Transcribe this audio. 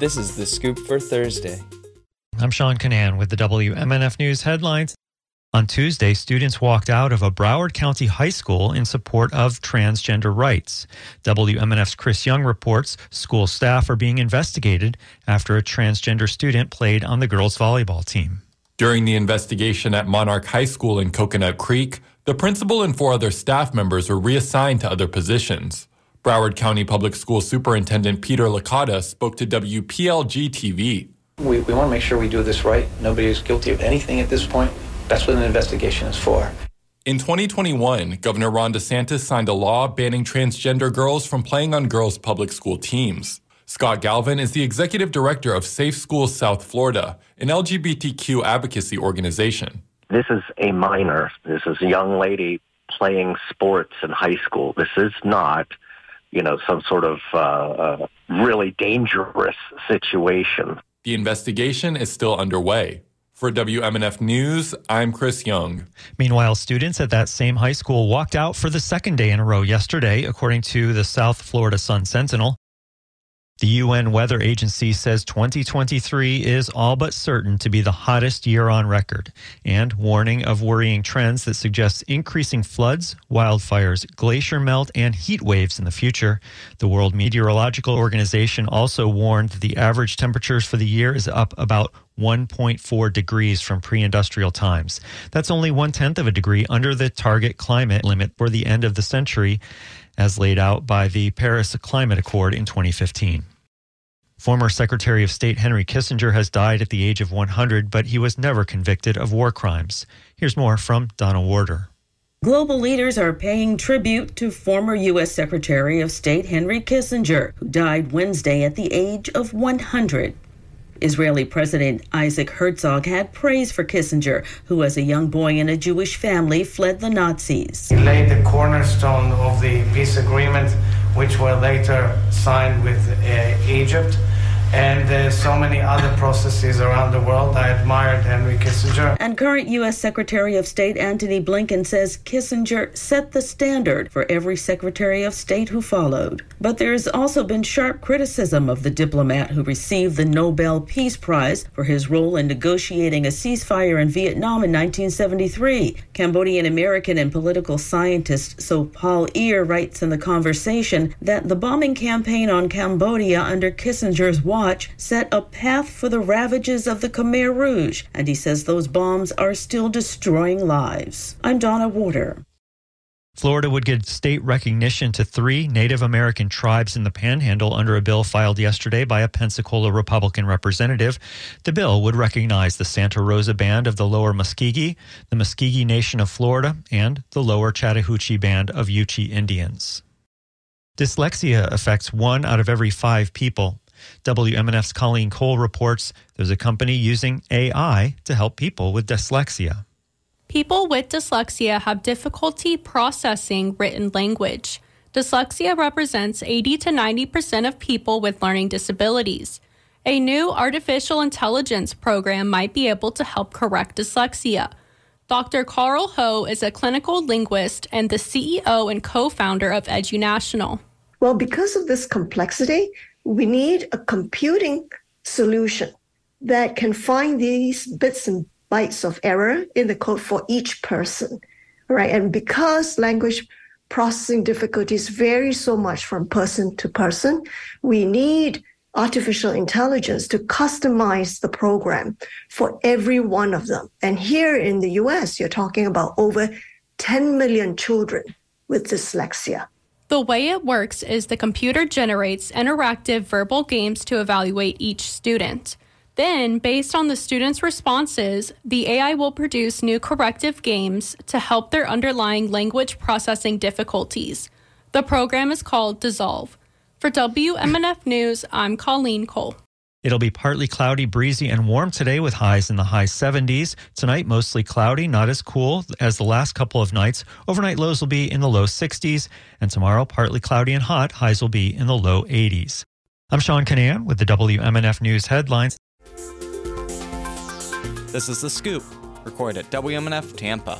This is the scoop for Thursday. I'm Sean Kinane with the WMNF News headlines. On Tuesday, students walked out of a Broward County high school in support of transgender rights. WMNF's Chris Young reports school staff are being investigated after a transgender student played on the girls' volleyball team. During the investigation at Monarch High School in Coconut Creek, the principal and four other staff members were reassigned to other positions. Broward County Public School Superintendent Peter Licata spoke to WPLG TV. We, we want to make sure we do this right. Nobody is guilty of anything at this point. That's what an investigation is for. In 2021, Governor Ron DeSantis signed a law banning transgender girls from playing on girls' public school teams. Scott Galvin is the executive director of Safe Schools South Florida, an LGBTQ advocacy organization. This is a minor. This is a young lady playing sports in high school. This is not, you know, some sort of uh, uh, really dangerous situation. The investigation is still underway. For WMNF News, I'm Chris Young. Meanwhile, students at that same high school walked out for the second day in a row yesterday, according to the South Florida Sun Sentinel. The UN Weather Agency says 2023 is all but certain to be the hottest year on record, and warning of worrying trends that suggest increasing floods, wildfires, glacier melt, and heat waves in the future. The World Meteorological Organization also warned that the average temperatures for the year is up about 1.4 degrees from pre industrial times. That's only one tenth of a degree under the target climate limit for the end of the century, as laid out by the Paris Climate Accord in 2015. Former Secretary of State Henry Kissinger has died at the age of 100, but he was never convicted of war crimes. Here's more from Donna Warder. Global leaders are paying tribute to former U.S. Secretary of State Henry Kissinger, who died Wednesday at the age of 100. Israeli President Isaac Herzog had praise for Kissinger, who, as a young boy in a Jewish family, fled the Nazis. He laid the cornerstone of the peace agreement, which were later signed with uh, Egypt and uh, so many other processes around the world. I admired Henry Kissinger. And current U.S. Secretary of State Antony Blinken says Kissinger set the standard for every Secretary of State who followed. But there has also been sharp criticism of the diplomat who received the Nobel Peace Prize for his role in negotiating a ceasefire in Vietnam in 1973. Cambodian American and political scientist Sophal Ear writes in The Conversation that the bombing campaign on Cambodia under Kissinger's watch watch set a path for the ravages of the Khmer Rouge, and he says those bombs are still destroying lives. I'm Donna Warder. Florida would give state recognition to three Native American tribes in the panhandle under a bill filed yesterday by a Pensacola Republican representative. The bill would recognize the Santa Rosa Band of the Lower Muscogee, the Muscogee Nation of Florida, and the Lower Chattahoochee Band of Yuchi Indians. Dyslexia affects one out of every five people. WMNF's Colleen Cole reports there's a company using AI to help people with dyslexia. People with dyslexia have difficulty processing written language. Dyslexia represents 80 to 90% of people with learning disabilities. A new artificial intelligence program might be able to help correct dyslexia. Dr. Carl Ho is a clinical linguist and the CEO and co founder of EduNational. Well, because of this complexity, we need a computing solution that can find these bits and bytes of error in the code for each person, right? And because language processing difficulties vary so much from person to person, we need artificial intelligence to customize the program for every one of them. And here in the US, you're talking about over 10 million children with dyslexia. The way it works is the computer generates interactive verbal games to evaluate each student. Then, based on the student's responses, the AI will produce new corrective games to help their underlying language processing difficulties. The program is called Dysolve. For WMNF News, I'm Colleen Cole. It'll be partly cloudy, breezy, and warm today with highs in the high 70s. Tonight, mostly cloudy, not as cool as the last couple of nights. Overnight lows will be in the low 60s. And tomorrow, partly cloudy and hot, highs will be in the low 80s. I'm Sean Kinane with the WMNF News headlines. This is The Scoop, recorded at WMNF Tampa.